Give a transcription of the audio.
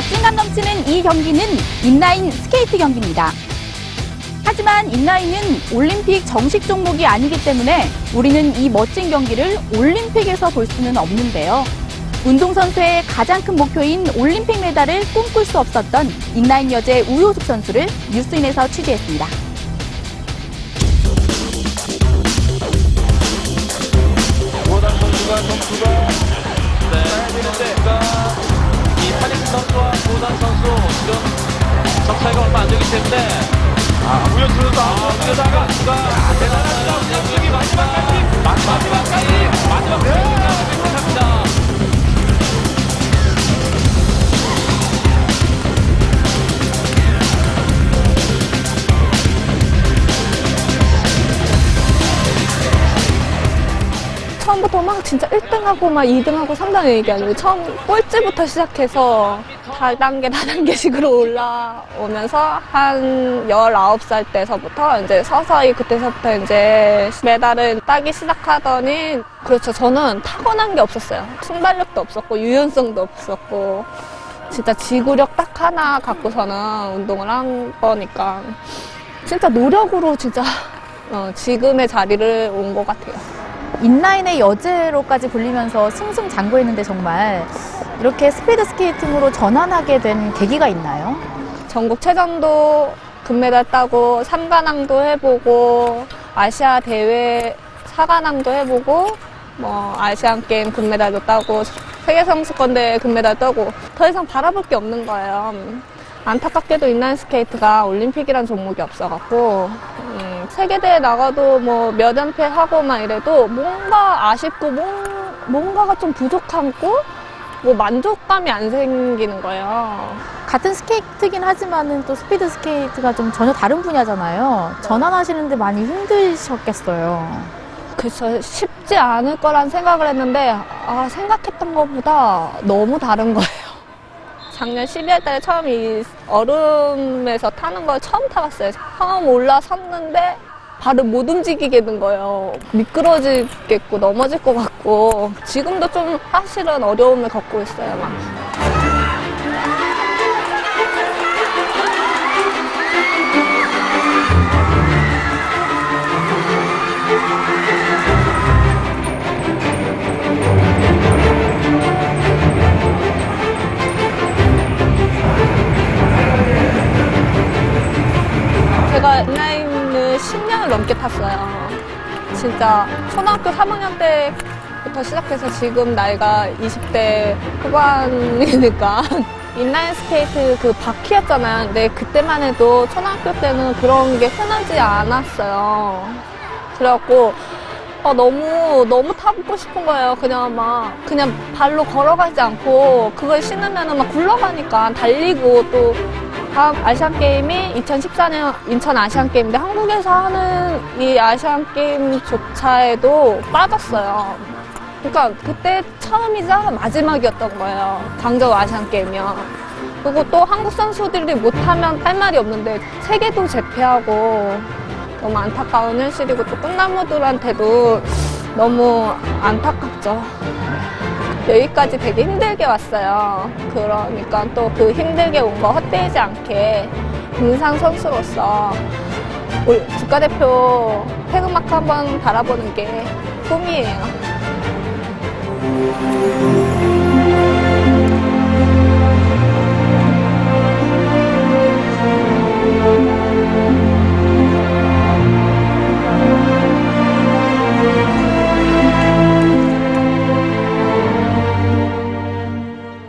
긴장감 넘치는 이 경기는 인라인 스케이트 경기입니다. 하지만 인라인은 올림픽 정식 종목이 아니기 때문에 우리는 이 멋진 경기를 올림픽에서 볼 수는 없는데요. 운동선수의 가장 큰 목표인 올림픽 메달을 꿈꿀 수 없었던 인라인 여제 우효숙 선수를 뉴스인에서 취재했습니다. 되기 때문에 아, 우현 선수 아, 대단합니다. 선수 마지막까지 마지막까지 마지막 진짜 1등하고 막 2등하고 3등 얘기 아니고 처음 꼴찌부터 시작해서 다단계 다단계식으로 올라오면서 한 19살 때서부터 이제 서서히 그때서부터 이제 메달을 따기 시작하더니 그렇죠. 저는 타고난 게 없었어요. 순발력도 없었고 유연성도 없었고 진짜 지구력 딱 하나 갖고서는 운동을 한 거니까 진짜 노력으로 진짜 어, 지금의 자리를 온 것 같아요. 인라인의 여제로까지 불리면서 승승장구했는데 정말 이렇게 스피드 스케이팅으로 전환하게 된 계기가 있나요? 전국 체전도 금메달 따고 삼관왕도 해보고 아시아 대회 사관왕도 해보고 뭐 아시안 게임 금메달도 따고 세계 선수권 대회 금메달 따고 더 이상 바라볼 게 없는 거예요. 안타깝게도 인라인 스케이트가 올림픽이란 종목이 없어갖고 음, 세계대회 나가도 뭐 몇 연패 하고 막 이래도 뭔가 아쉽고 뭔, 뭔가가 좀 부족하고 뭐 만족감이 안 생기는 거예요. 같은 스케이트긴 하지만은 또 스피드 스케이트가 좀 전혀 다른 분야잖아요. 전환하시는데 많이 힘드셨겠어요. 그래서 쉽지 않을 거란 생각을 했는데 아 생각했던 것보다 너무 다른 거예요. 작년 12월 달에 처음 이 얼음에서 타는 걸 처음 타봤어요. 처음 올라섰는데 발을 못 움직이게 된 거예요. 미끄러지겠고 넘어질 것 같고 지금도 좀 사실은 어려움을 겪고 있어요. 막. 제가 인라인을 10년을 넘게 탔어요. 진짜 초등학교 3학년 때부터 시작해서 지금 나이가 20대 후반이니까 인라인 스케이트 그 바퀴였잖아요. 근데 그때만 해도 초등학교 때는 그런 게 흔하지 않았어요. 그래갖고 어, 너무 너무 타보고 싶은 거예요. 그냥 막 그냥 발로 걸어가지 않고 그걸 신으면은 막 굴러가니까 달리고 또 다음 아시안 게임이 2014년 인천 아시안 게임인데 한국에서 하는 이 아시안 게임조차에도 빠졌어요. 그러니까 그때 처음이자 마지막이었던 거예요. 광저우 아시안 게임이요. 그리고 또 한국 선수들이 못하면 할 말이 없는데 세계도 제패하고 너무 안타까운 현실이고 또 꿈나무들한테도 너무 안타깝죠. 여기까지 되게 힘들게 왔어요. 그러니까 또 그 힘들게 온 거 헛되지 않게 등산 선수로서 우리 국가대표 태극마크 한번 달아보는 게 꿈이에요.